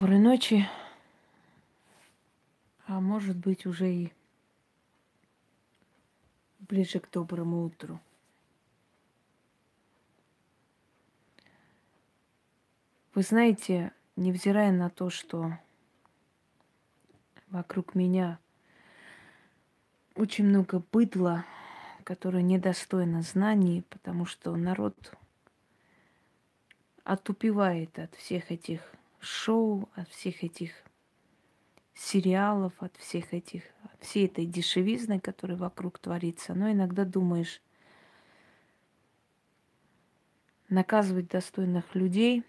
Доброй ночи. А может быть уже и ближе к доброму утру. Вы знаете, невзирая на то, что вокруг меня очень много быдла, которое недостойно знаний, потому что народ отупевает от всех этих шоу, от всех этих сериалов, от всех этих, от всей этой дешевизны, которая вокруг творится. Но иногда думаешь, наказывать достойных людей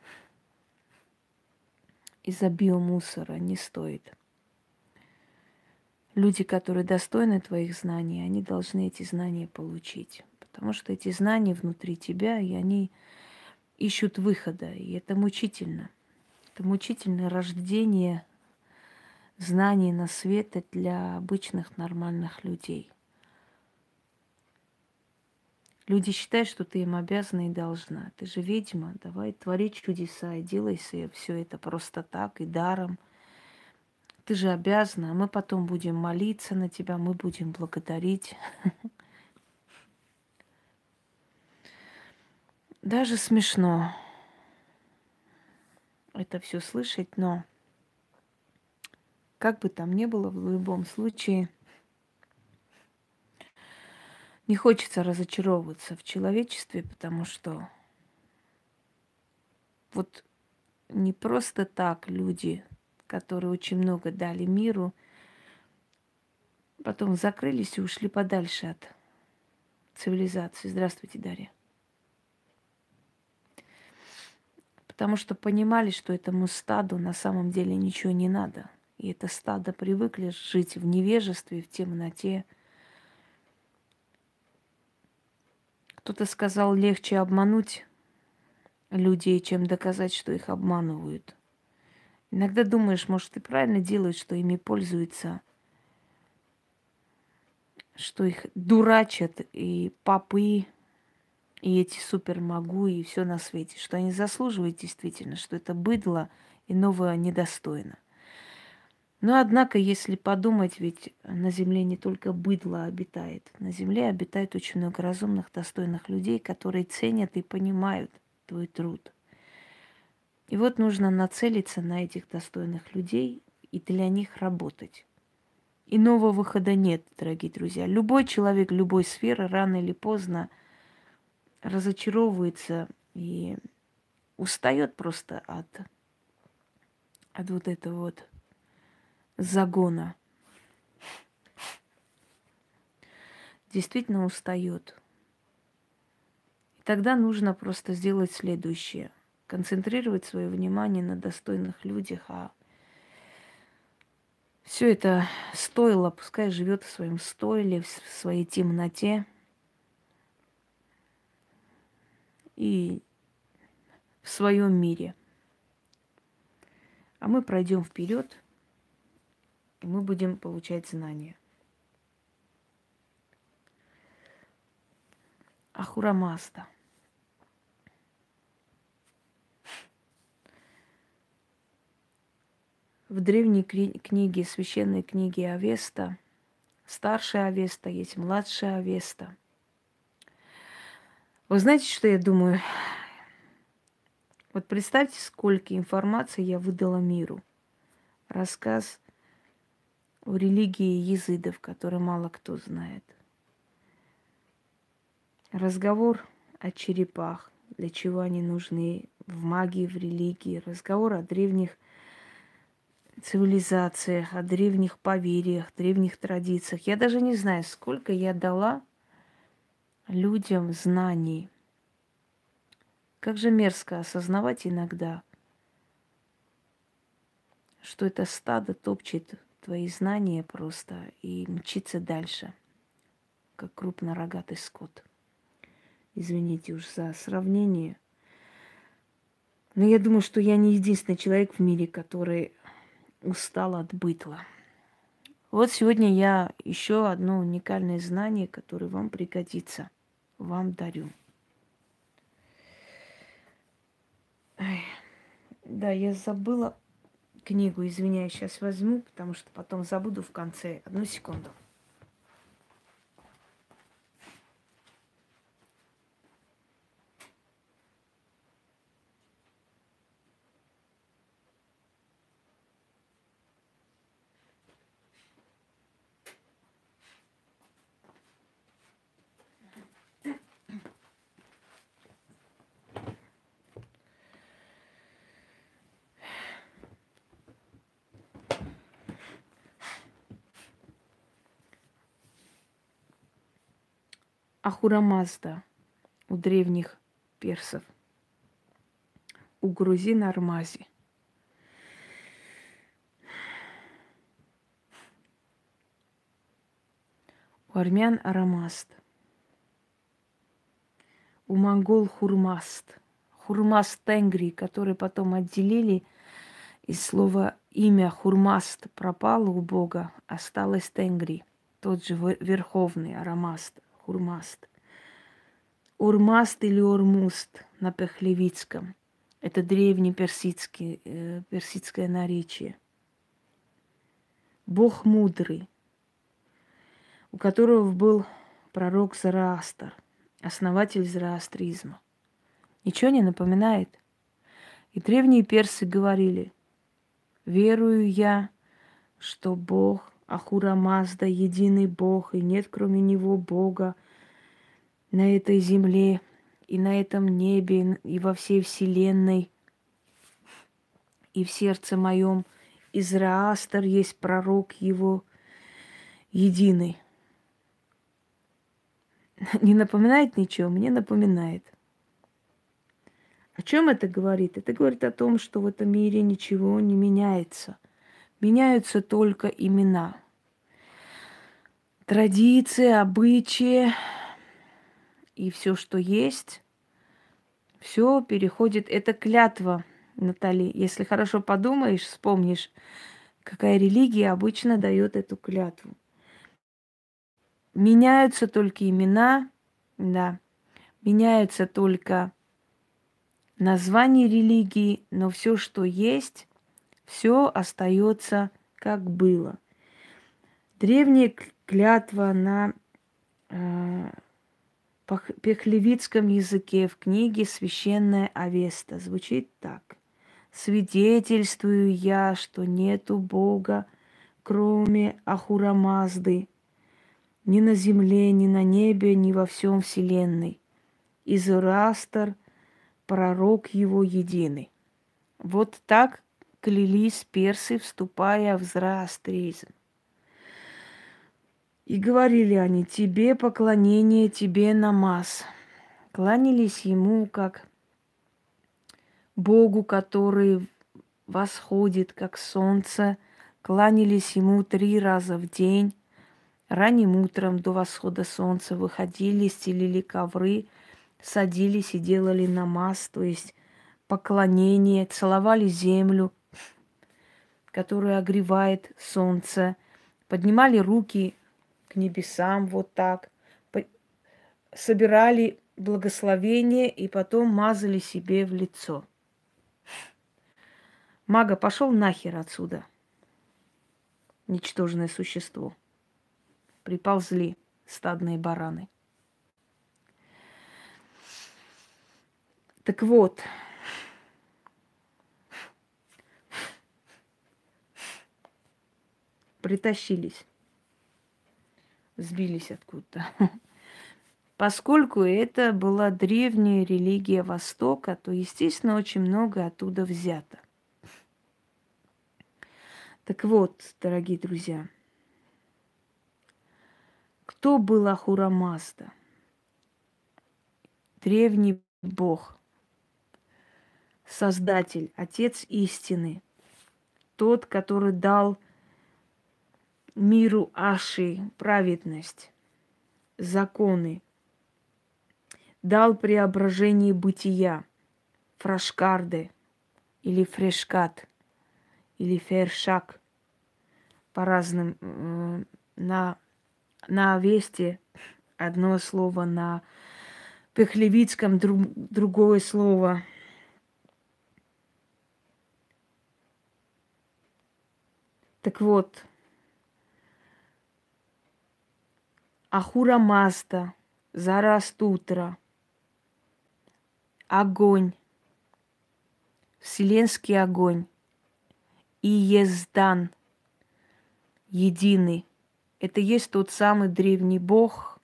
из-за биомусора не стоит. Люди, которые достойны твоих знаний, они должны эти знания получить. Потому что эти знания внутри тебя, и они ищут выхода, и это мучительно – это мучительное рождение знаний на свет для обычных нормальных людей. Люди считают, что ты им обязана и должна. Ты же ведьма, давай твори чудеса и делай все это просто так и даром. Ты же обязана, а мы потом будем молиться на тебя, мы будем благодарить. Даже смешно это все слышать, но как бы там ни было, в любом случае не хочется разочаровываться в человечестве, потому что вот не просто так люди, которые очень много дали миру, потом закрылись и ушли подальше от цивилизации. Здравствуйте, Дарья. Потому что понимали, что этому стаду на самом деле ничего не надо. И это стадо привыкли жить в невежестве, в темноте. Кто-то сказал, легче обмануть людей, чем доказать, что их обманывают. Иногда думаешь, может, и правильно делают, что ими пользуются, что их дурачат и попы, и эти супермогу, и все на свете, что они заслуживают действительно, что это быдло и новое недостойно. Но однако, если подумать, ведь на Земле не только быдло обитает, на Земле обитает очень много разумных, достойных людей, которые ценят и понимают твой труд. И вот нужно нацелиться на этих достойных людей и для них работать. Иного выхода нет, дорогие друзья. Любой человек любой сферы рано или поздно – разочаровывается и устает просто от, от вот этого вот загона. Действительно устает. И тогда нужно просто сделать следующее. Концентрировать свое внимание на достойных людях, а все это стоило, пускай живет в своем стойле, в своей темноте – и в своем мире. А мы пройдем вперед, и мы будем получать знания. Ахурамаста. В древней книге, священной книге Авеста, старшая Авеста, есть младшая Авеста – вы знаете, что я думаю? Вот представьте, сколько информации я выдала миру. Рассказ о религии езидов, который мало кто знает. Разговор о черепах, для чего они нужны в магии, в религии. Разговор о древних цивилизациях, о древних поверьях, древних традициях. Я даже не знаю, сколько я дала людям знаний. Как же мерзко осознавать иногда, что это стадо топчет твои знания просто и мчится дальше, как крупнорогатый скот. Извините уж за сравнение. Но я думаю, что я не единственный человек в мире, который устал от бытла. Вот сегодня я еще одно уникальное знание, которое вам пригодится – вам дарю. Ай, да, я забыла книгу, извиняюсь, сейчас возьму, потому что потом забуду в конце. Одну секунду. Ахурамазда у древних персов, у грузин Армази. У армян Арамаст. У монгол Хурмаст. Хурмаст Тенгри, который потом отделили из слова имя Хурмаст пропало у Бога, осталось Тенгри, тот же верховный Арамаст. Урмаст. Урмаст или Урмуст на Пехлевицком. Это древний персидский, э, персидское наречие. Бог мудрый, у которого был пророк Зараастар, основатель зороастризма. Ничего не напоминает? И древние персы говорили, верую я, что Бог Ахура Мазда, единый Бог, и нет кроме Него Бога на этой земле, и на этом небе, и во всей вселенной, и в сердце моем. Израастер есть пророк его единый. Не напоминает ничего? Мне напоминает. О чем это говорит? Это говорит о том, что в этом мире ничего не меняется. Меняются только имена традиции, обычаи и все, что есть, все переходит. Это клятва, Натали. Если хорошо подумаешь, вспомнишь, какая религия обычно дает эту клятву. Меняются только имена, да, меняются только название религии, но все, что есть, все остается как было. Древние клятва на э, пехлевицком языке в книге «Священная Авеста» звучит так. «Свидетельствую я, что нету Бога, кроме Ахурамазды, ни на земле, ни на небе, ни во всем вселенной. И Зороастр, пророк его единый». Вот так клялись персы, вступая в зороастризм. И говорили они, тебе поклонение, тебе намаз. Кланялись ему как Богу, который восходит, как солнце. Кланялись ему три раза в день. Ранним утром до восхода солнца выходили, стелили ковры, садились и делали намаз, то есть поклонение, целовали землю, которая огревает солнце, поднимали руки к небесам вот так, собирали благословение и потом мазали себе в лицо. Мага, пошел нахер отсюда. Ничтожное существо. Приползли стадные бараны. Так вот, притащились сбились откуда-то. Поскольку это была древняя религия Востока, то, естественно, очень много оттуда взято. Так вот, дорогие друзья, кто был Ахура Мазда? Древний бог, создатель, отец истины, тот, который дал миру Аши праведность, законы, дал преображение бытия, фрашкарде или фрешкат или фершак по разным на на весте одно слово, на пехлевицком друг, другое слово. Так вот, Ахура Маста, Зарастутра, огонь, вселенский огонь, и Ездан, единый. Это есть тот самый древний бог,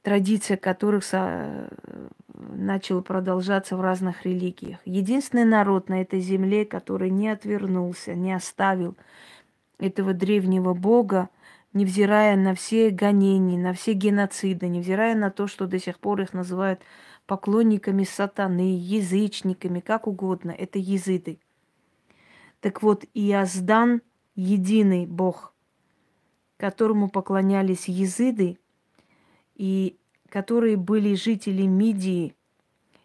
традиция которых начала продолжаться в разных религиях. Единственный народ на этой земле, который не отвернулся, не оставил этого древнего бога, невзирая на все гонения, на все геноциды, невзирая на то, что до сих пор их называют поклонниками сатаны, язычниками, как угодно, это языды. Так вот, Иаздан – единый бог, которому поклонялись языды, и которые были жители Мидии.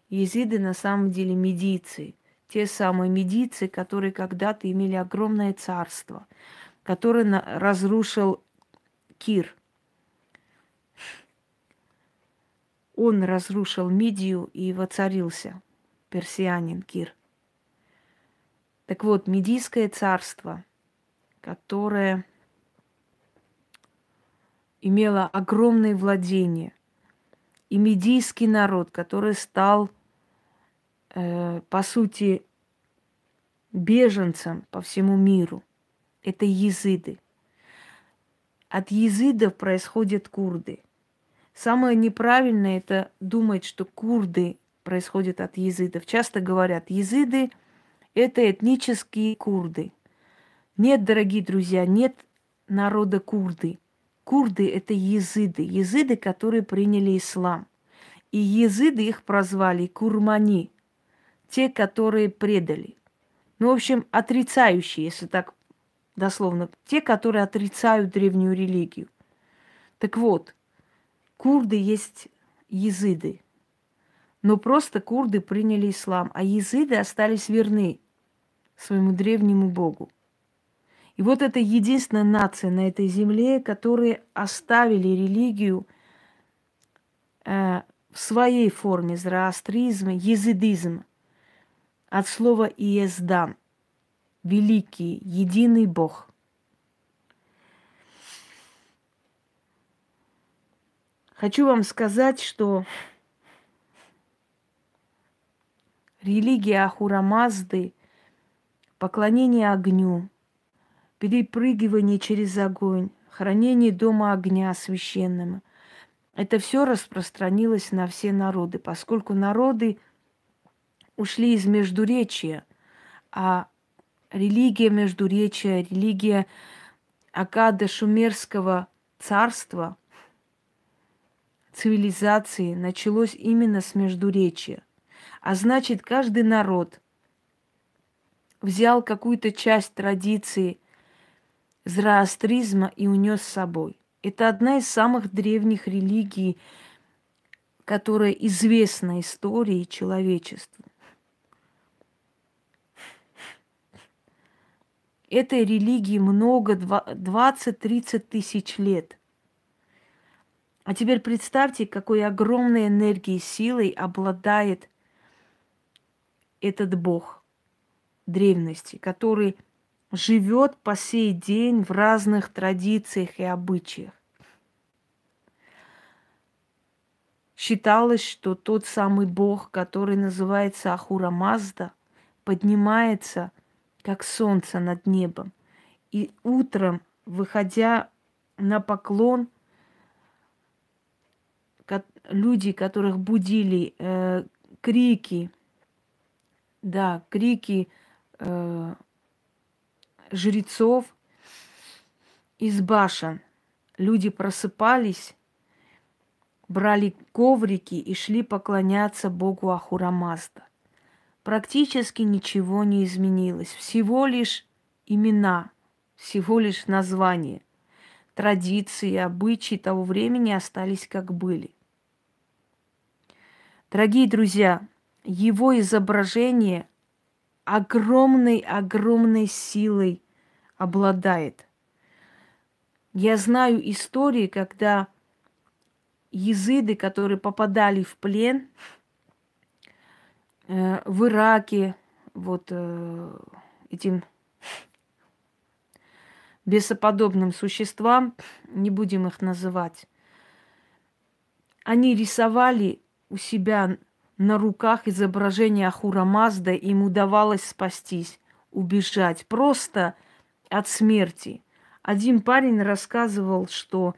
Езиды на самом деле медийцы. Те самые медийцы, которые когда-то имели огромное царство, которое разрушил Кир. Он разрушил Мидию и воцарился, персианин Кир. Так вот, Медийское царство, которое имело огромные владения, и медийский народ, который стал, э, по сути, беженцем по всему миру. Это езиды. От езидов происходят курды. Самое неправильное это думать, что курды происходят от езидов. Часто говорят, езиды – это этнические курды. Нет, дорогие друзья, нет народа курды – Курды – это езыды, езыды, которые приняли ислам. И езыды их прозвали курмани, те, которые предали. Ну, в общем, отрицающие, если так дословно, те, которые отрицают древнюю религию. Так вот, курды есть езыды. Но просто курды приняли ислам, а езыды остались верны своему древнему богу. И вот это единственная нация на этой земле, которые оставили религию э, в своей форме зороастризма, езидизм, от слова иездан, великий, единый Бог. Хочу вам сказать, что религия Ахура Мазды, поклонение огню – перепрыгивание через огонь, хранение дома огня священным. Это все распространилось на все народы, поскольку народы ушли из Междуречия, а религия Междуречия, религия Акада Шумерского царства, цивилизации началось именно с Междуречия. А значит, каждый народ взял какую-то часть традиции – зороастризма и унес с собой. Это одна из самых древних религий, которая известна истории человечеству. Этой религии много, 20-30 тысяч лет. А теперь представьте, какой огромной энергией, силой обладает этот Бог древности, который живет по сей день в разных традициях и обычаях. Считалось, что тот самый бог, который называется Ахура Мазда, поднимается как солнце над небом. И утром, выходя на поклон, люди, которых будили э, крики, да, крики э, жрецов из башен. Люди просыпались, брали коврики и шли поклоняться Богу Ахурамазда. Практически ничего не изменилось. Всего лишь имена, всего лишь названия. Традиции, обычаи того времени остались как были. Дорогие друзья, его изображение – огромной-огромной силой обладает. Я знаю истории, когда езыды, которые попадали в плен в Ираке, вот э, этим бесоподобным существам, не будем их называть, они рисовали у себя на руках изображение Ахура Мазда, им удавалось спастись, убежать просто от смерти. Один парень рассказывал, что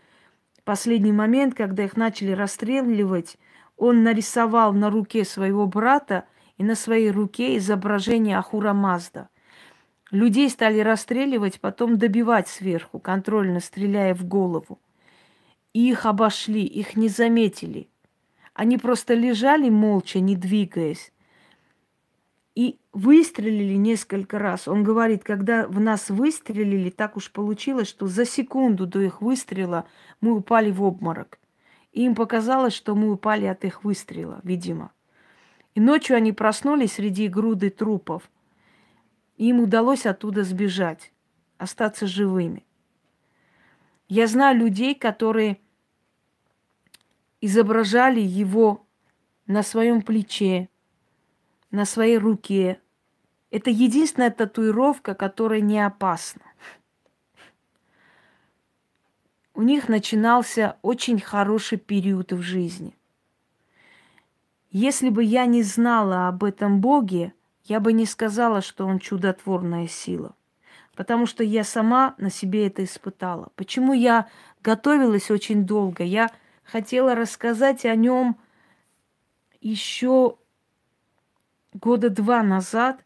последний момент, когда их начали расстреливать, он нарисовал на руке своего брата и на своей руке изображение Ахура Мазда. Людей стали расстреливать, потом добивать сверху, контрольно стреляя в голову. Их обошли, их не заметили. Они просто лежали молча, не двигаясь. И выстрелили несколько раз. Он говорит, когда в нас выстрелили, так уж получилось, что за секунду до их выстрела мы упали в обморок. И им показалось, что мы упали от их выстрела, видимо. Ночью они проснулись среди груды трупов. И им удалось оттуда сбежать, остаться живыми. Я знаю людей, которые изображали его на своем плече, на своей руке. Это единственная татуировка, которая не опасна. У них начинался очень хороший период в жизни. Если бы я не знала об этом Боге, я бы не сказала, что он чудотворная сила. Потому что я сама на себе это испытала. Почему я готовилась очень долго? Я хотела рассказать о нем еще года два назад,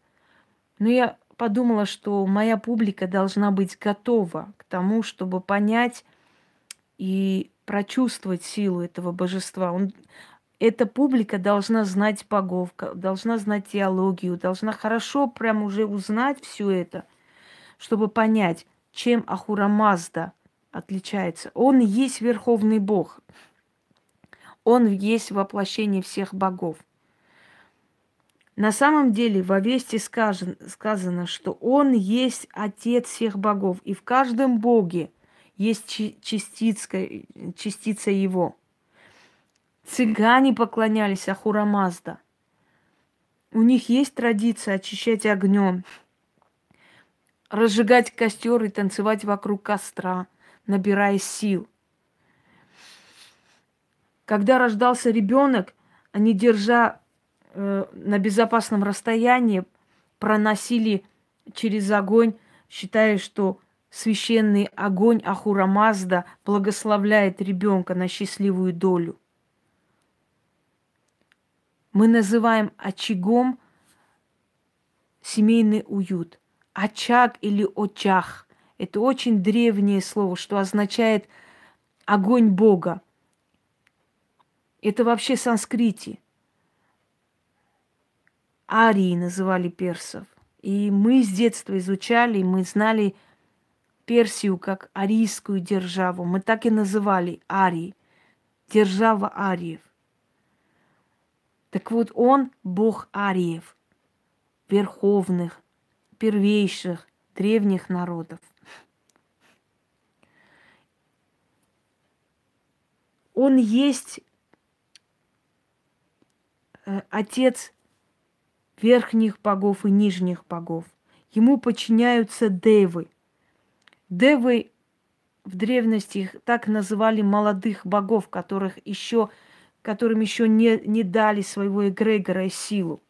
но я подумала, что моя публика должна быть готова к тому, чтобы понять и прочувствовать силу этого божества. Он, эта публика должна знать богов, должна знать теологию, должна хорошо прям уже узнать все это, чтобы понять, чем Ахура Мазда отличается. Он есть Верховный Бог. Он есть воплощение всех богов. На самом деле в Овесте сказано, сказано, что Он есть Отец всех богов, и в каждом Боге есть частица, частица Его. Цыгане поклонялись Ахура Мазда. У них есть традиция очищать огнем, разжигать костер и танцевать вокруг костра, набирая сил – когда рождался ребенок, они, держа э, на безопасном расстоянии, проносили через огонь, считая, что священный огонь Ахура Мазда благословляет ребенка на счастливую долю. Мы называем очагом семейный уют. Очаг или очах – это очень древнее слово, что означает огонь Бога. Это вообще санскрити. Арии называли персов. И мы с детства изучали, мы знали Персию как арийскую державу. Мы так и называли Арии. Держава Ариев. Так вот, он бог Ариев, верховных, первейших, древних народов. Он есть Э, отец верхних богов и нижних богов. Ему подчиняются девы. Девы в древности их так называли молодых богов, которых еще, которым еще не, не дали своего эгрегора и силу.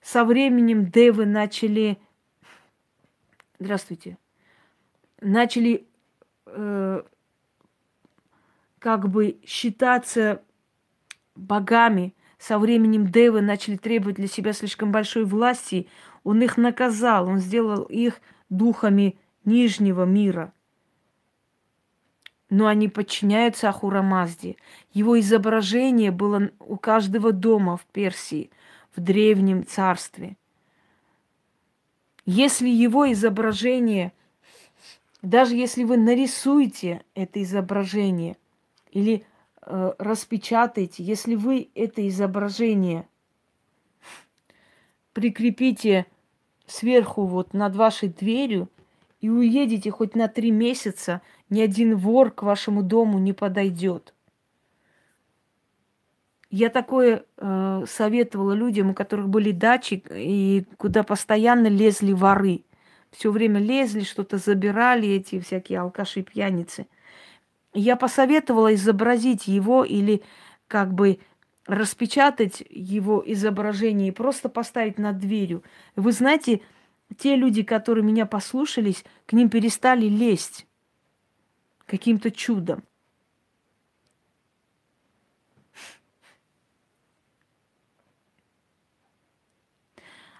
Со временем девы начали, здравствуйте, начали э, как бы считаться богами, со временем девы начали требовать для себя слишком большой власти, он их наказал, он сделал их духами нижнего мира. Но они подчиняются Ахура Мазде. Его изображение было у каждого дома в Персии, в древнем царстве. Если его изображение, даже если вы нарисуете это изображение или э, распечатайте, если вы это изображение прикрепите сверху вот над вашей дверью и уедете хоть на три месяца, ни один вор к вашему дому не подойдет. Я такое э, советовала людям, у которых были дачи, и куда постоянно лезли воры. все время лезли, что-то забирали эти всякие алкаши, пьяницы. Я посоветовала изобразить его или как бы распечатать его изображение и просто поставить над дверью. Вы знаете, те люди, которые меня послушались, к ним перестали лезть каким-то чудом.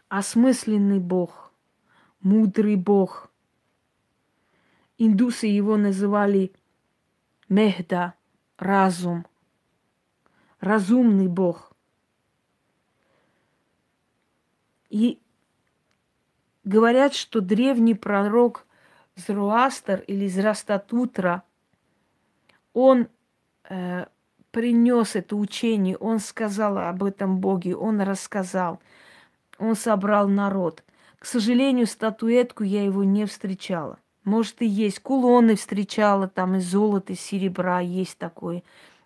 Осмысленный Бог, мудрый Бог. Индусы его называли Мехда, разум, разумный Бог. И говорят, что древний пророк Зруастер или Зрастатутра, он э, принес это учение, он сказал об этом Боге, он рассказал, он собрал народ. К сожалению, статуэтку я его не встречала. Может и есть. Кулоны встречала, там из золота, из серебра есть такое.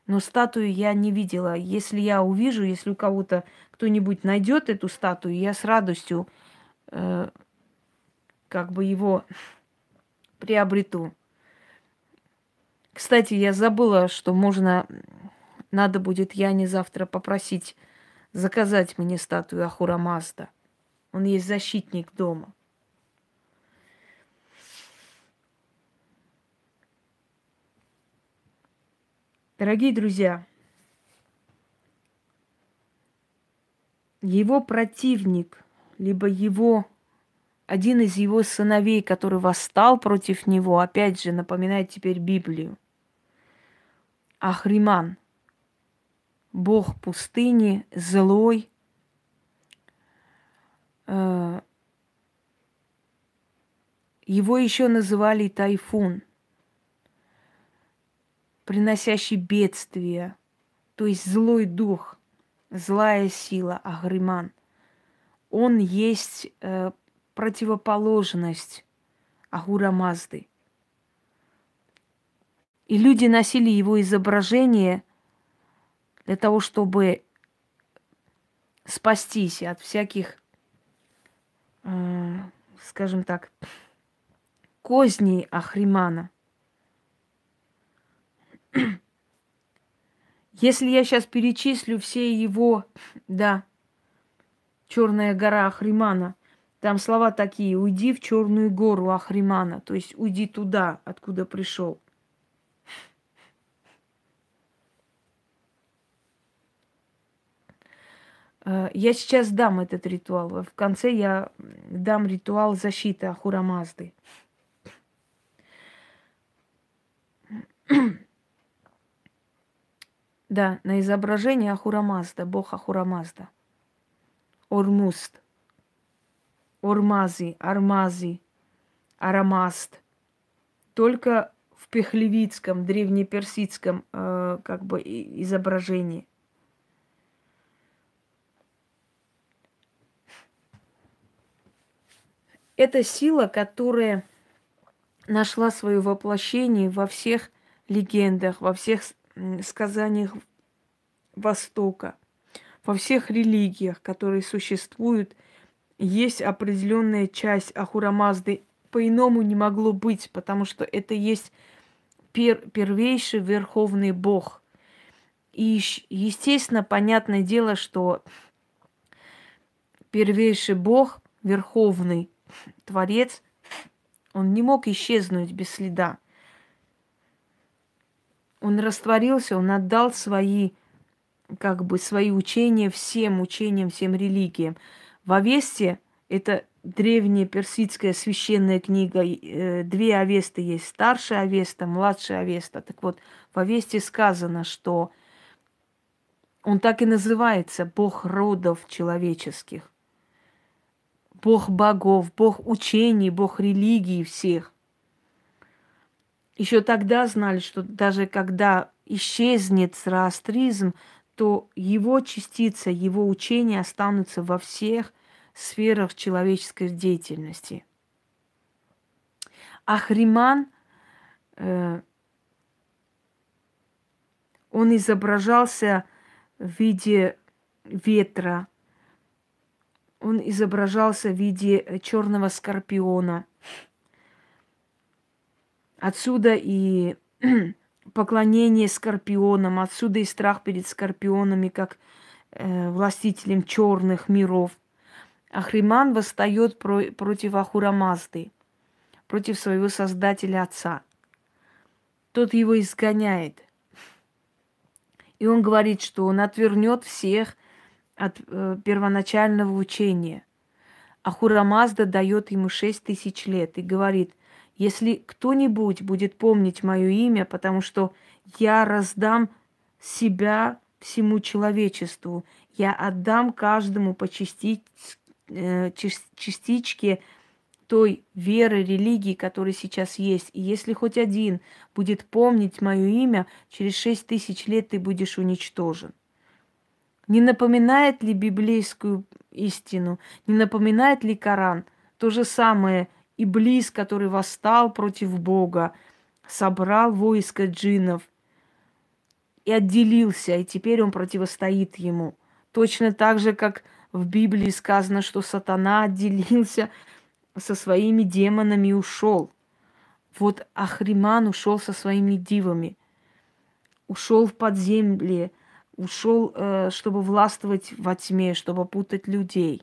Но статую я не видела. Если я увижу, если у кого-то кто-нибудь найдет эту статую, я с радостью э, как бы его приобрету. Кстати, я забыла, что можно, надо будет Яне завтра попросить заказать мне статую Ахура Мазда. Он есть защитник дома. Дорогие друзья, его противник, либо его один из его сыновей, который восстал против него, опять же напоминает теперь Библию. Ахриман, бог пустыни, злой, э, его еще называли тайфун, приносящий бедствие, то есть злой дух, злая сила, Ахриман. Он есть э, противоположность Ахура Мазды. И люди носили его изображение для того, чтобы спастись от всяких, э, скажем так, козней Ахримана. Если я сейчас перечислю все его, да, Черная гора Ахримана – там слова такие, уйди в черную гору Ахримана, то есть уйди туда, откуда пришел. Э, я сейчас дам этот ритуал. В конце я дам ритуал защиты Ахура Мазды. Да, на изображении Ахура Мазда, бог Ахура. Ормуст. Ормази, Армази, Арамаст. Только в пехлевицком, древнеперсидском э, как бы изображении. Это сила, которая нашла свое воплощение во всех легендах, во всех сказаниях Востока, во всех религиях, которые существуют – есть определенная часть Ахурамазды. По-иному не могло быть, потому что это есть пер первейший верховный бог. И, естественно, понятное дело, что первейший бог, верховный творец, он не мог исчезнуть без следа. Он растворился, он отдал свои, как бы, свои учения всем учениям, всем религиям. В Авесте это древняя персидская священная книга. Э, две Авесты есть. Старшая Авеста, младшая Авеста. Так вот, в Авесте сказано, что он так и называется Бог родов человеческих. Бог богов, Бог учений, Бог религии всех. Еще тогда знали, что даже когда исчезнет зороастризм, то его частица, его учения останутся во всех сферах человеческой деятельности. Ахриман, э, он изображался в виде ветра, он изображался в виде черного скорпиона. Отсюда и поклонение скорпионам, отсюда и страх перед скорпионами, как э, властителем черных миров. Ахриман восстает про- против Ахурамазды, против своего создателя отца. Тот его изгоняет. И он говорит, что он отвернет всех от э, первоначального учения. Ахурамазда дает ему шесть тысяч лет и говорит, если кто-нибудь будет помнить мое имя, потому что я раздам себя всему человечеству, я отдам каждому по части, э, частичке той веры, религии, которая сейчас есть. И если хоть один будет помнить мое имя, через шесть тысяч лет ты будешь уничтожен. Не напоминает ли библейскую истину? Не напоминает ли Коран? То же самое Иблис, который восстал против Бога, собрал войско джинов и отделился, и теперь он противостоит ему. Точно так же, как в Библии сказано, что сатана отделился со своими демонами и ушел. Вот Ахриман ушел со своими дивами, ушел в подземле, ушел, э, чтобы властвовать во тьме, чтобы путать людей,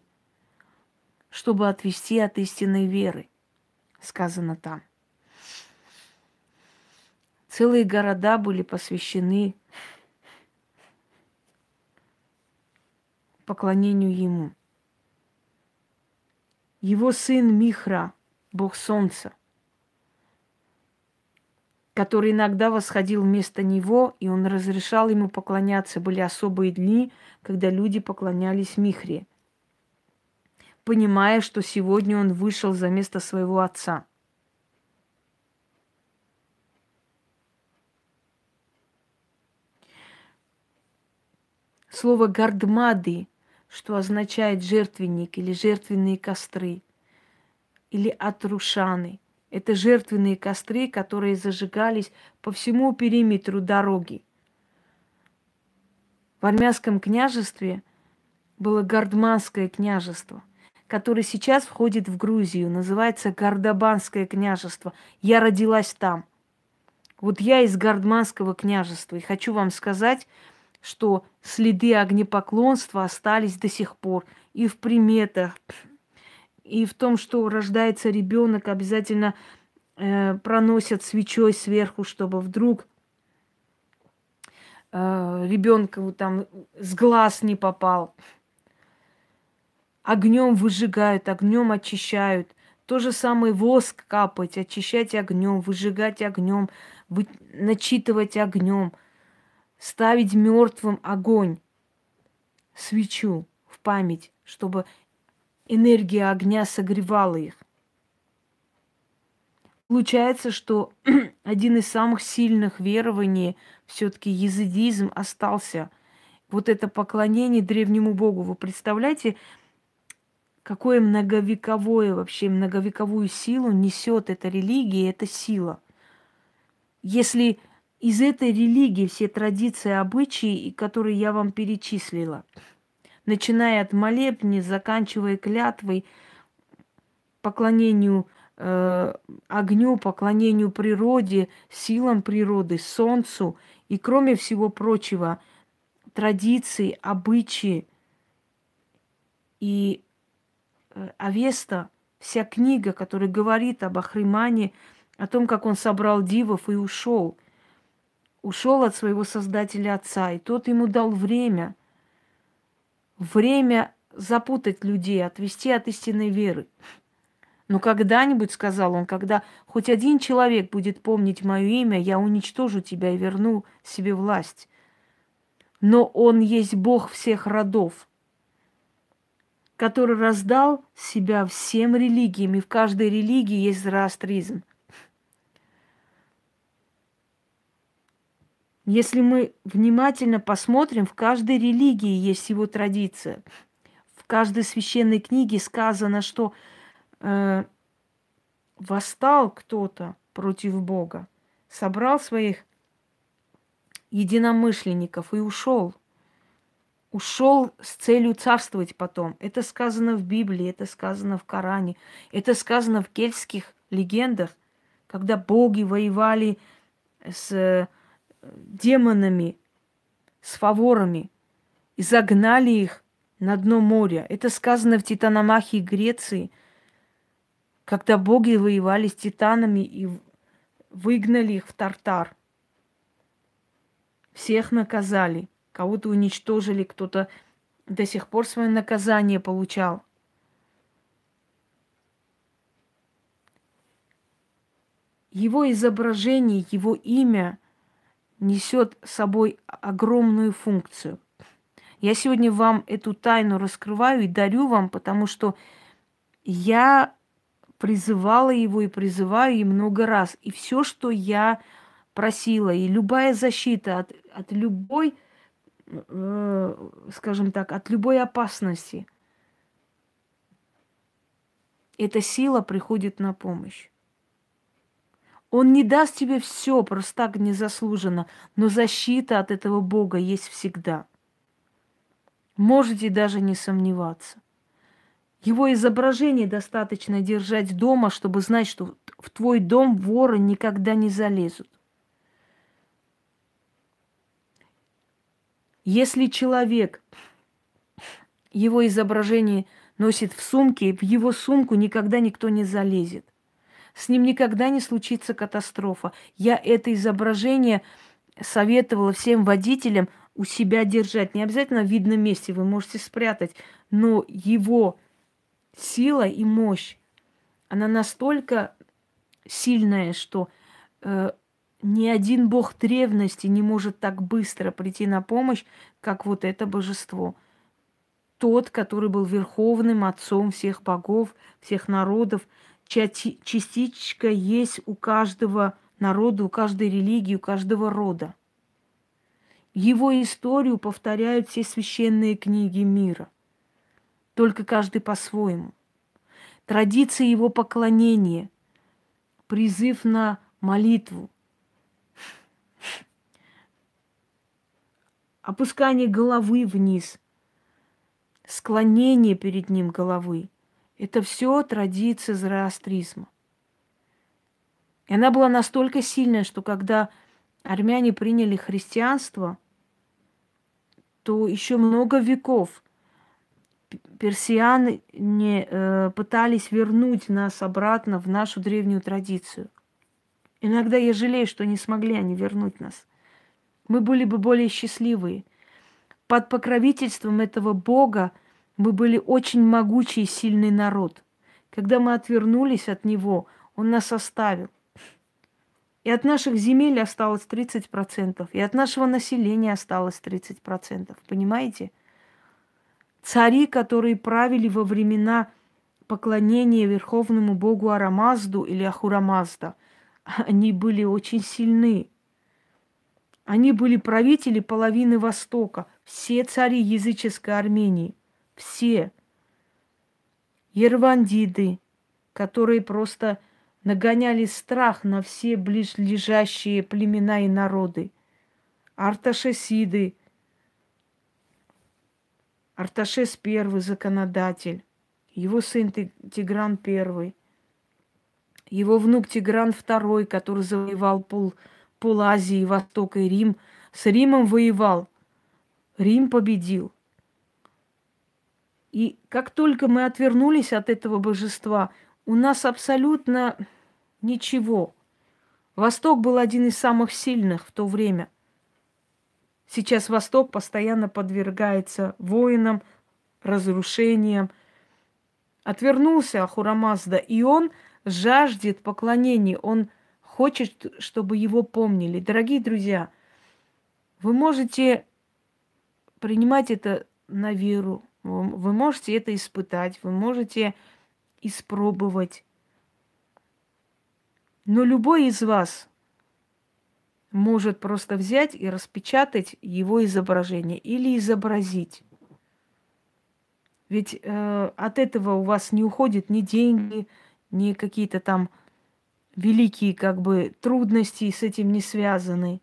чтобы отвести от истинной веры, сказано там. Целые города были посвящены поклонению ему. Его сын Михра, бог солнца, который иногда восходил вместо него, и он разрешал ему поклоняться. Были особые дни, когда люди поклонялись Михре, понимая, что сегодня он вышел за место своего отца. Слово «гардмады», что означает жертвенник или жертвенные костры, или атрушаны – это жертвенные костры, которые зажигались по всему периметру дороги. В армянском княжестве было Гардманское княжество, которое сейчас входит в Грузию, называется Гардабанское княжество. Я родилась там. Вот я из Гардманского княжества. И хочу вам сказать, что следы огнепоклонства остались до сих пор и в приметах, и в том, что рождается ребенок, обязательно э, проносят свечой сверху, чтобы вдруг э, ребенка там с глаз не попал. Огнем выжигают, огнем очищают. То же самое воск капать, очищать огнем, выжигать огнем, вы... начитывать огнем, ставить мертвым огонь, свечу в память, чтобы энергия огня согревала их. Получается, что один из самых сильных верований, все-таки языдизм, остался. Вот это поклонение древнему богу. Вы представляете, какое многовековое, вообще многовековую силу несет эта религия, эта сила. Если из этой религии все традиции, обычаи, которые я вам перечислила – начиная от молебни, заканчивая клятвой, поклонению э, огню, поклонению природе, силам природы, солнцу и, кроме всего прочего, традиции, обычаи и Авеста, вся книга, которая говорит об Ахримане, о том, как он собрал дивов и ушел. Ушел от своего создателя отца, и тот ему дал время – время запутать людей, отвести от истинной веры. Но когда-нибудь, сказал он, когда хоть один человек будет помнить мое имя, я уничтожу тебя и верну себе власть. Но он есть Бог всех родов, который раздал себя всем религиям, и в каждой религии есть зороастризм. Если мы внимательно посмотрим, в каждой религии есть его традиция. В каждой священной книге сказано, что э, восстал кто-то против Бога, собрал своих единомышленников и ушел. Ушел с целью царствовать потом. Это сказано в Библии, это сказано в Коране, это сказано в кельтских легендах, когда боги воевали с э, демонами, с фаворами, и загнали их на дно моря. Это сказано в Титаномахии Греции, когда боги воевали с титанами и выгнали их в Тартар. Всех наказали, кого-то уничтожили, кто-то до сих пор свое наказание получал. Его изображение, его имя несет собой огромную функцию. Я сегодня вам эту тайну раскрываю и дарю вам, потому что я призывала его и призываю и много раз. И все, что я просила, и любая защита от, от любой, скажем так, от любой опасности, эта сила приходит на помощь. Он не даст тебе все просто так незаслуженно, но защита от этого Бога есть всегда. Можете даже не сомневаться. Его изображение достаточно держать дома, чтобы знать, что в твой дом воры никогда не залезут. Если человек его изображение носит в сумке, в его сумку никогда никто не залезет с ним никогда не случится катастрофа. Я это изображение советовала всем водителям у себя держать. Не обязательно в видном месте, вы можете спрятать, но его сила и мощь, она настолько сильная, что э, ни один бог древности не может так быстро прийти на помощь, как вот это божество. Тот, который был верховным отцом всех богов, всех народов – частичка есть у каждого народа, у каждой религии, у каждого рода. Его историю повторяют все священные книги мира, только каждый по-своему. Традиции его поклонения, призыв на молитву, опускание головы вниз, склонение перед ним головы – это все традиция зороастризма. И она была настолько сильная, что когда армяне приняли христианство, то еще много веков персианы не э, пытались вернуть нас обратно в нашу древнюю традицию. Иногда я жалею, что не смогли они вернуть нас. Мы были бы более счастливые. Под покровительством этого Бога мы были очень могучий и сильный народ. Когда мы отвернулись от него, он нас оставил. И от наших земель осталось 30%, и от нашего населения осталось 30%. Понимаете? Цари, которые правили во времена поклонения верховному богу Арамазду или Ахурамазда, они были очень сильны. Они были правители половины Востока, все цари языческой Армении все. Ервандиды, которые просто нагоняли страх на все ближлежащие племена и народы. Арташесиды, Арташес первый законодатель, его сын Тигран первый, его внук Тигран второй, который завоевал пол, пол Азии, Восток и Рим, с Римом воевал. Рим победил – и как только мы отвернулись от этого божества, у нас абсолютно ничего. Восток был один из самых сильных в то время. Сейчас Восток постоянно подвергается войнам, разрушениям. Отвернулся Ахурамазда, и он жаждет поклонения, он хочет, чтобы его помнили. Дорогие друзья, вы можете принимать это на веру, вы можете это испытать, вы можете испробовать. Но любой из вас может просто взять и распечатать его изображение или изобразить. Ведь э, от этого у вас не уходят ни деньги, ни какие-то там великие как бы трудности с этим не связаны.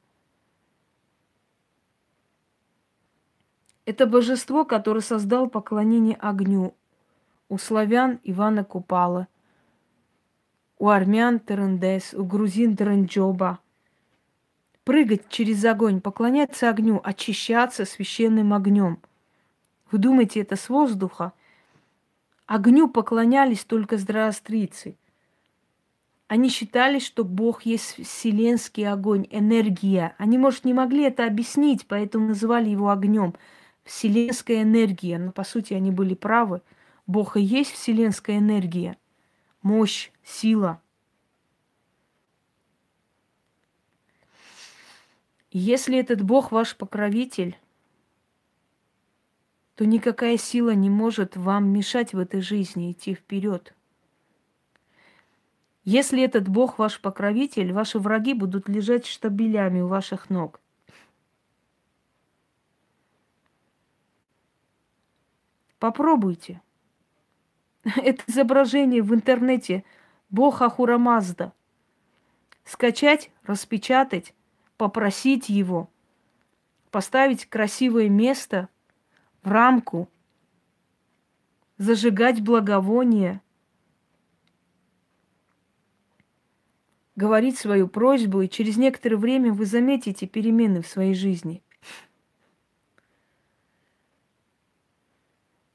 Это божество, которое создал поклонение огню. У славян Ивана Купала, у армян Терендес, у грузин Дранджоба. Прыгать через огонь, поклоняться огню, очищаться священным огнем. Вы думаете, это с воздуха? Огню поклонялись только зороастрийцы – они считали, что Бог есть вселенский огонь, энергия. Они, может, не могли это объяснить, поэтому называли его огнем. Вселенская энергия. Но, по сути, они были правы. Бог и есть вселенская энергия. Мощь, сила. Если этот Бог ваш покровитель, то никакая сила не может вам мешать в этой жизни идти вперед. Если этот Бог ваш покровитель, ваши враги будут лежать штабелями у ваших ног. Попробуйте. Это изображение в интернете Бог Ахурамазда. Скачать, распечатать, попросить его, поставить красивое место в рамку, зажигать благовоние – говорить свою просьбу, и через некоторое время вы заметите перемены в своей жизни.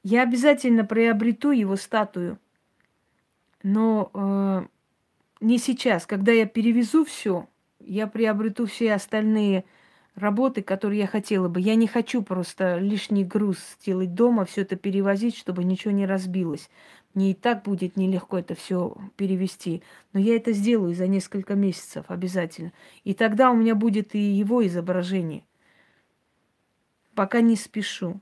Я обязательно приобрету его статую, но э, не сейчас. Когда я перевезу все, я приобрету все остальные работы, которые я хотела бы. Я не хочу просто лишний груз сделать дома, все это перевозить, чтобы ничего не разбилось. Мне и так будет нелегко это все перевести. Но я это сделаю за несколько месяцев обязательно. И тогда у меня будет и его изображение. Пока не спешу.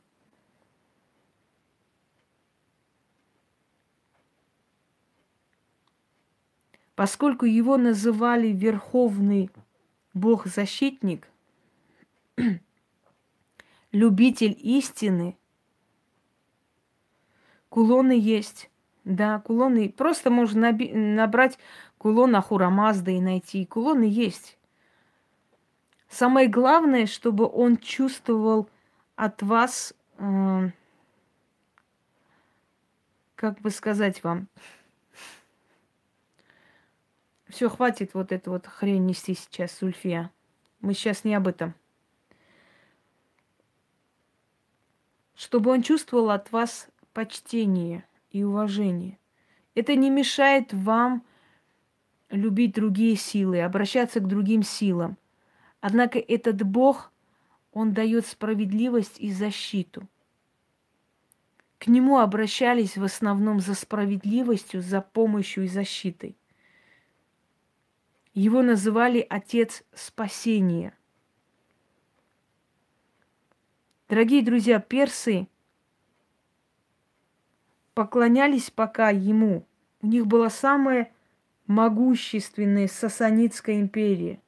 Поскольку его называли Верховный Бог-защитник, любитель истины, кулоны есть. Да, кулоны. Просто можно наби- набрать кулон Ахурамазда и найти. Кулоны есть. Самое главное, чтобы он чувствовал от вас, э, как бы сказать вам, все, хватит вот эту вот хрень нести сейчас, Сульфия. Мы сейчас не об этом. Чтобы он чувствовал от вас почтение – и уважение. Это не мешает вам любить другие силы, обращаться к другим силам. Однако этот Бог, Он дает справедливость и защиту. К Нему обращались в основном за справедливостью, за помощью и защитой. Его называли Отец Спасения. Дорогие друзья, персы поклонялись пока ему. У них была самая могущественная Сасанитская империя.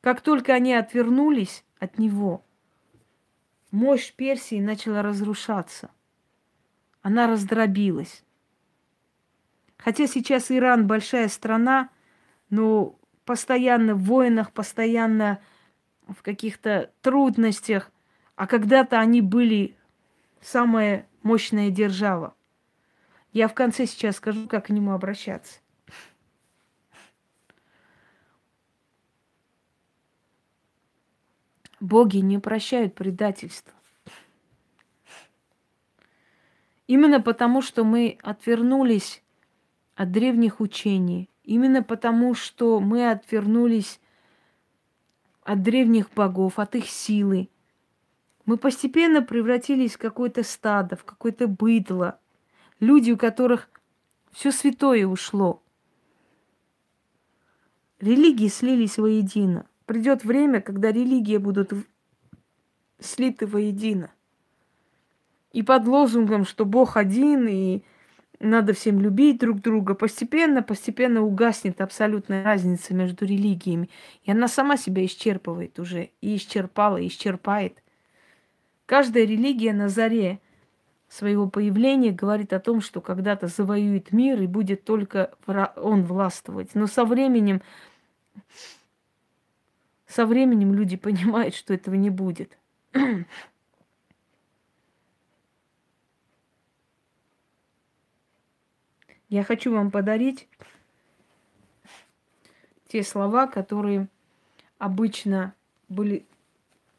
Как только они отвернулись от него, мощь Персии начала разрушаться. Она раздробилась. Хотя сейчас Иран большая страна, но постоянно в войнах, постоянно в каких-то трудностях. А когда-то они были самая мощная держава. Я в конце сейчас скажу, как к нему обращаться. Боги не прощают предательства. Именно потому, что мы отвернулись от древних учений, именно потому, что мы отвернулись от древних богов, от их силы, мы постепенно превратились в какое-то стадо, в какое-то быдло. Люди, у которых все святое ушло. Религии слились воедино. Придет время, когда религии будут слиты воедино. И под лозунгом, что Бог один, и надо всем любить друг друга, постепенно, постепенно угаснет абсолютная разница между религиями. И она сама себя исчерпывает уже, и исчерпала, и исчерпает. Каждая религия на заре своего появления говорит о том, что когда-то завоюет мир и будет только он властвовать. Но со временем Со временем люди понимают, что этого не будет. Я хочу вам подарить те слова, которые обычно были,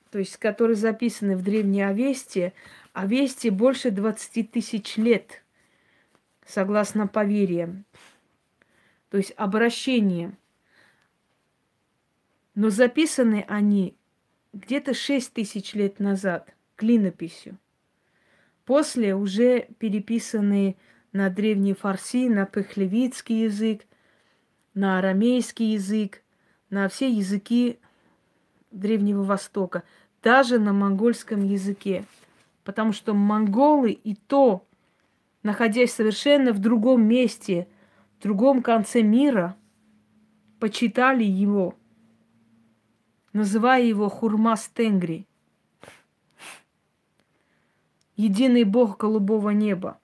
то есть которые записаны в Древней Овесте. Овесте больше 20 тысяч лет, согласно поверьям. То есть обращением. Но записаны они где-то 6 тысяч лет назад клинописью. После уже переписаны на древний фарси, на пехлевицкий язык, на арамейский язык, на все языки Древнего Востока, даже на монгольском языке. Потому что монголы и то, находясь совершенно в другом месте, в другом конце мира, почитали его, называя его Хурмас Тенгри, единый бог голубого неба.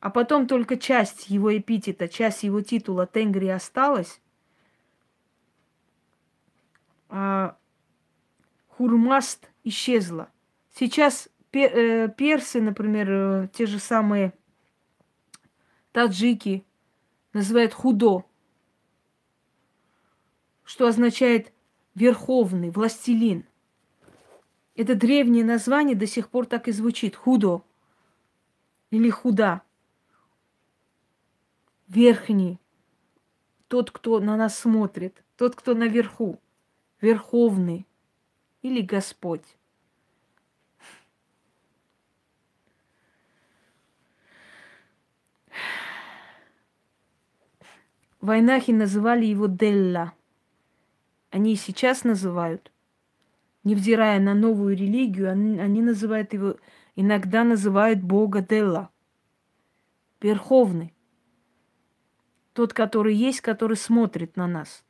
А потом только часть его эпитета, часть его титула Тенгри осталась, а Хурмаст исчезла. Сейчас э, персы, например, э, те же самые таджики называют худо, что означает верховный, властелин. Это древнее название до сих пор так и звучит. Худо или худа верхний, тот, кто на нас смотрит, тот, кто наверху, верховный или Господь. Войнахи называли его Делла. Они и сейчас называют. Невзирая на новую религию, они, они называют его, иногда называют Бога Делла. Верховный. Тот, который есть, который смотрит на нас.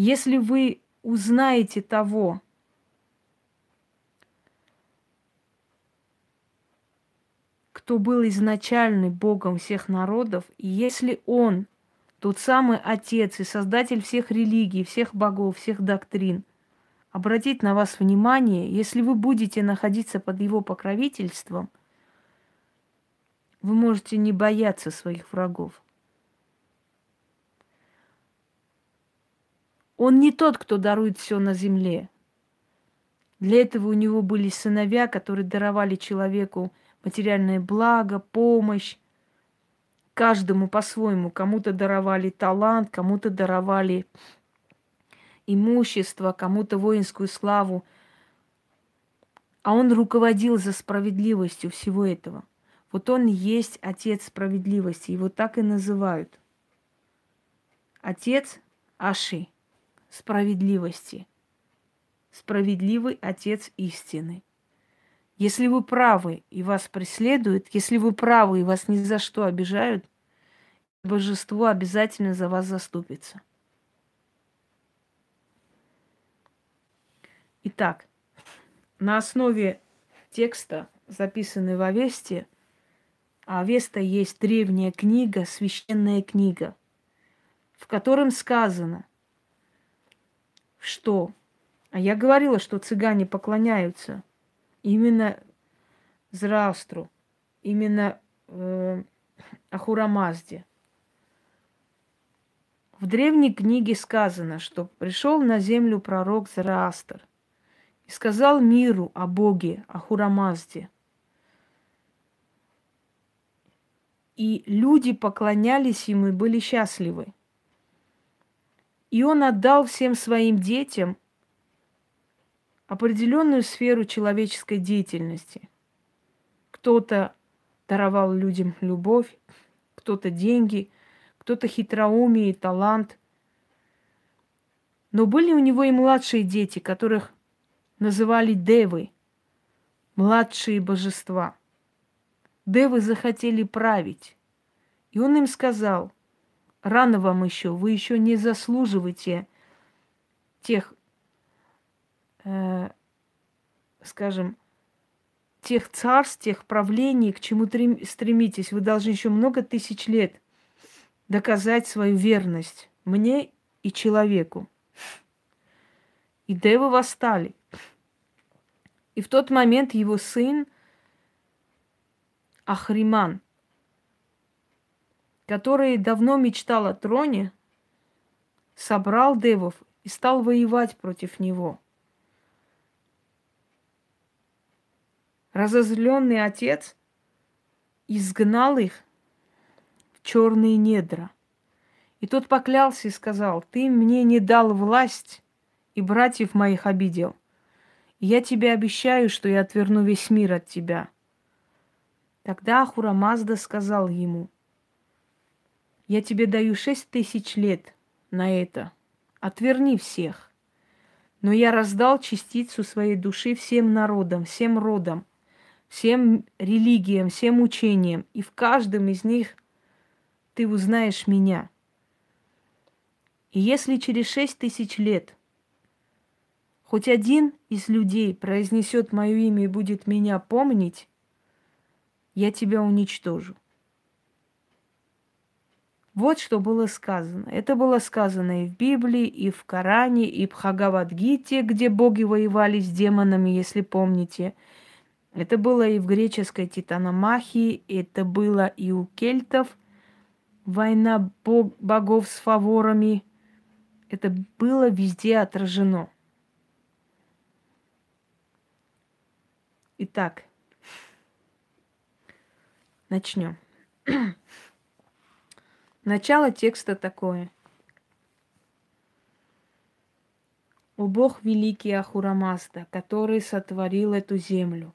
Если вы узнаете того, кто был изначальный Богом всех народов, и если Он, тот самый Отец и Создатель всех религий, всех богов, всех доктрин, обратит на вас внимание, если вы будете находиться под Его покровительством, вы можете не бояться своих врагов. Он не тот, кто дарует все на земле. Для этого у него были сыновья, которые даровали человеку материальное благо, помощь. Каждому по-своему. Кому-то даровали талант, кому-то даровали имущество, кому-то воинскую славу. А он руководил за справедливостью всего этого – вот он есть Отец справедливости, его так и называют. Отец Аши, справедливости. Справедливый Отец истины. Если вы правы и вас преследуют, если вы правы и вас ни за что обижают, божество обязательно за вас заступится. Итак, на основе текста, записанный в Авесте, а Авеста есть древняя книга, священная книга, в котором сказано, что... А я говорила, что цыгане поклоняются именно Зраастру, именно э, Ахурамазде. В древней книге сказано, что пришел на землю пророк Зраастр и сказал миру о Боге, Ахурамазде – и люди поклонялись ему и были счастливы. И он отдал всем своим детям определенную сферу человеческой деятельности. Кто-то даровал людям любовь, кто-то деньги, кто-то хитроумие и талант. Но были у него и младшие дети, которых называли девы, младшие божества – Девы захотели править. И он им сказал, рано вам еще, вы еще не заслуживаете тех, э, скажем, тех царств, тех правлений, к чему стремитесь. Вы должны еще много тысяч лет доказать свою верность мне и человеку. И девы восстали. И в тот момент его сын Ахриман, который давно мечтал о троне, собрал девов и стал воевать против него. Разозленный отец изгнал их в черные недра. И тот поклялся и сказал, ты мне не дал власть и братьев моих обидел. Я тебе обещаю, что я отверну весь мир от тебя. Тогда Ахурамазда сказал ему, я тебе даю шесть тысяч лет на это. Отверни всех. Но я раздал частицу своей души всем народам, всем родам, всем религиям, всем учениям. И в каждом из них ты узнаешь меня. И если через шесть тысяч лет хоть один из людей произнесет мое имя и будет меня помнить, я тебя уничтожу. Вот что было сказано. Это было сказано и в Библии, и в Коране, и в Хагавадгите, где боги воевали с демонами, если помните. Это было и в греческой Титаномахии, это было и у кельтов, война бог, богов с фаворами. Это было везде отражено. Итак, начнем. Начало текста такое. О Бог великий Ахурамазда, который сотворил эту землю,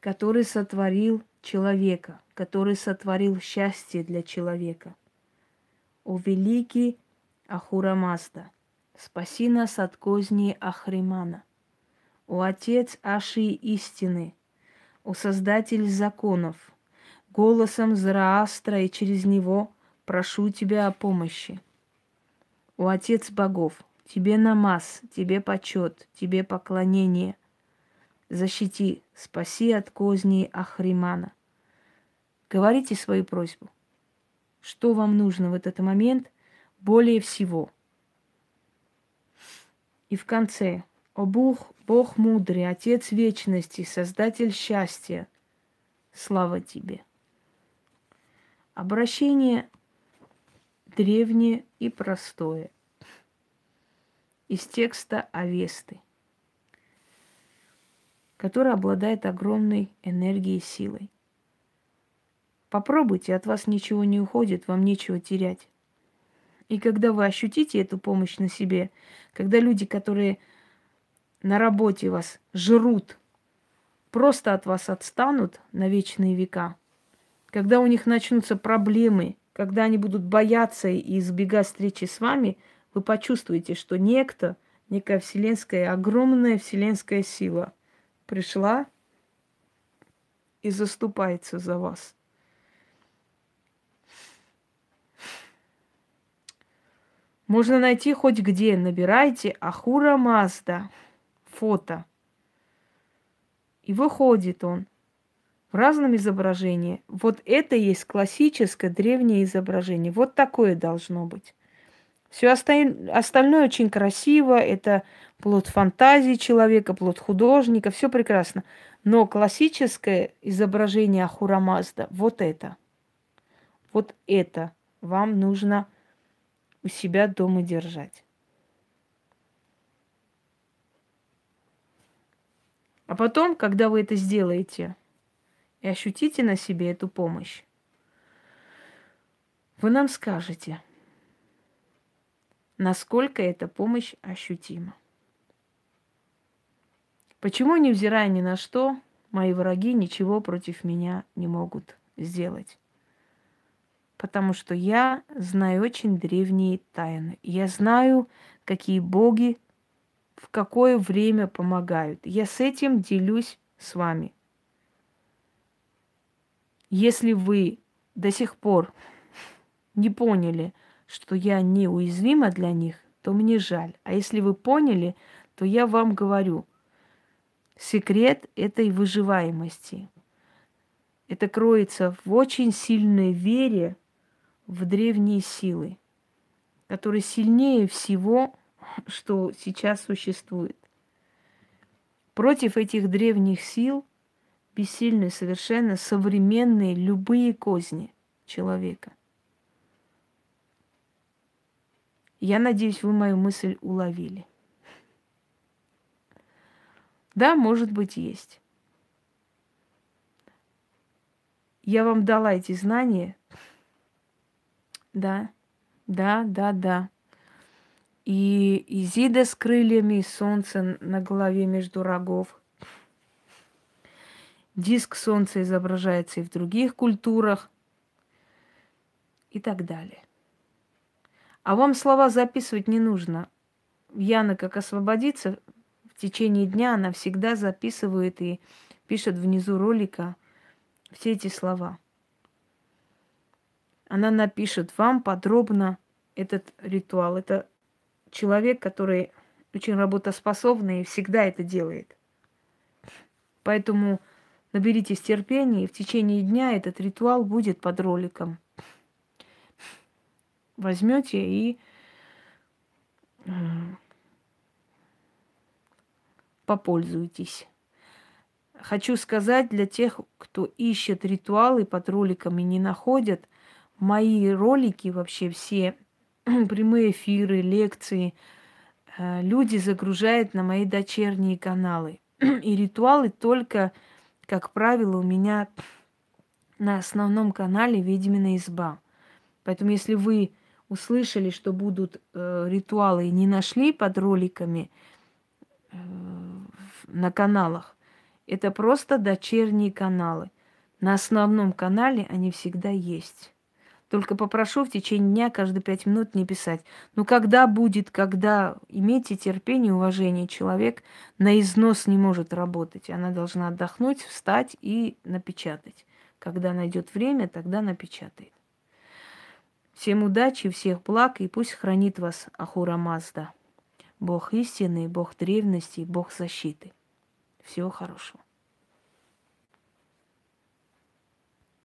который сотворил человека, который сотворил счастье для человека. О великий Ахурамазда, спаси нас от козней Ахримана. О Отец Аши истины, о Создатель законов – голосом Зараастра и через него прошу тебя о помощи. О Отец богов, тебе намаз, тебе почет, тебе поклонение. Защити, спаси от козней Ахримана. Говорите свою просьбу. Что вам нужно в этот момент более всего? И в конце, о Бог, Бог мудрый, Отец вечности, Создатель счастья, слава тебе. Обращение древнее и простое. Из текста Авесты, который обладает огромной энергией и силой. Попробуйте, от вас ничего не уходит, вам нечего терять. И когда вы ощутите эту помощь на себе, когда люди, которые на работе вас жрут, просто от вас отстанут на вечные века, когда у них начнутся проблемы, когда они будут бояться и избегать встречи с вами, вы почувствуете, что некто, некая вселенская, огромная вселенская сила пришла и заступается за вас. Можно найти хоть где. Набирайте Ахура Мазда. Фото. И выходит он в разном изображении. Вот это есть классическое древнее изображение. Вот такое должно быть. Все остальное очень красиво, это плод фантазии человека, плод художника, все прекрасно. Но классическое изображение Ахурамазда, вот это, вот это вам нужно у себя дома держать. А потом, когда вы это сделаете, и ощутите на себе эту помощь, вы нам скажете, насколько эта помощь ощутима. Почему, невзирая ни на что, мои враги ничего против меня не могут сделать? Потому что я знаю очень древние тайны. Я знаю, какие боги в какое время помогают. Я с этим делюсь с вами – если вы до сих пор не поняли, что я неуязвима для них, то мне жаль. А если вы поняли, то я вам говорю, секрет этой выживаемости. Это кроется в очень сильной вере в древние силы. который сильнее всего, что сейчас существует. Против этих древних сил бессильны совершенно современные любые козни человека. Я надеюсь, вы мою мысль уловили. Да, может быть, есть. Я вам дала эти знания. Да, да, да, да. И Изида с крыльями, солнце на голове между рогов. Диск солнца изображается и в других культурах и так далее. А вам слова записывать не нужно. Яна, как освободится, в течение дня она всегда записывает и пишет внизу ролика все эти слова. Она напишет вам подробно этот ритуал. Это человек, который очень работоспособный и всегда это делает. Поэтому наберитесь терпения, и в течение дня этот ритуал будет под роликом. Возьмете и попользуйтесь. Хочу сказать для тех, кто ищет ритуалы под роликами, не находят, мои ролики вообще все, прямые эфиры, лекции, э, люди загружают на мои дочерние каналы. И ритуалы только, как правило, у меня на основном канале «Ведьмина изба». Поэтому если вы услышали, что будут э, ритуалы и не нашли под роликами э, на каналах, это просто дочерние каналы. На основном канале они всегда есть. Только попрошу в течение дня каждые пять минут не писать. Ну когда будет, когда имейте терпение, уважение. Человек на износ не может работать. Она должна отдохнуть, встать и напечатать. Когда найдет время, тогда напечатает. Всем удачи, всех благ, и пусть хранит вас Ахура Мазда. Бог истины, Бог древности, Бог защиты. Всего хорошего.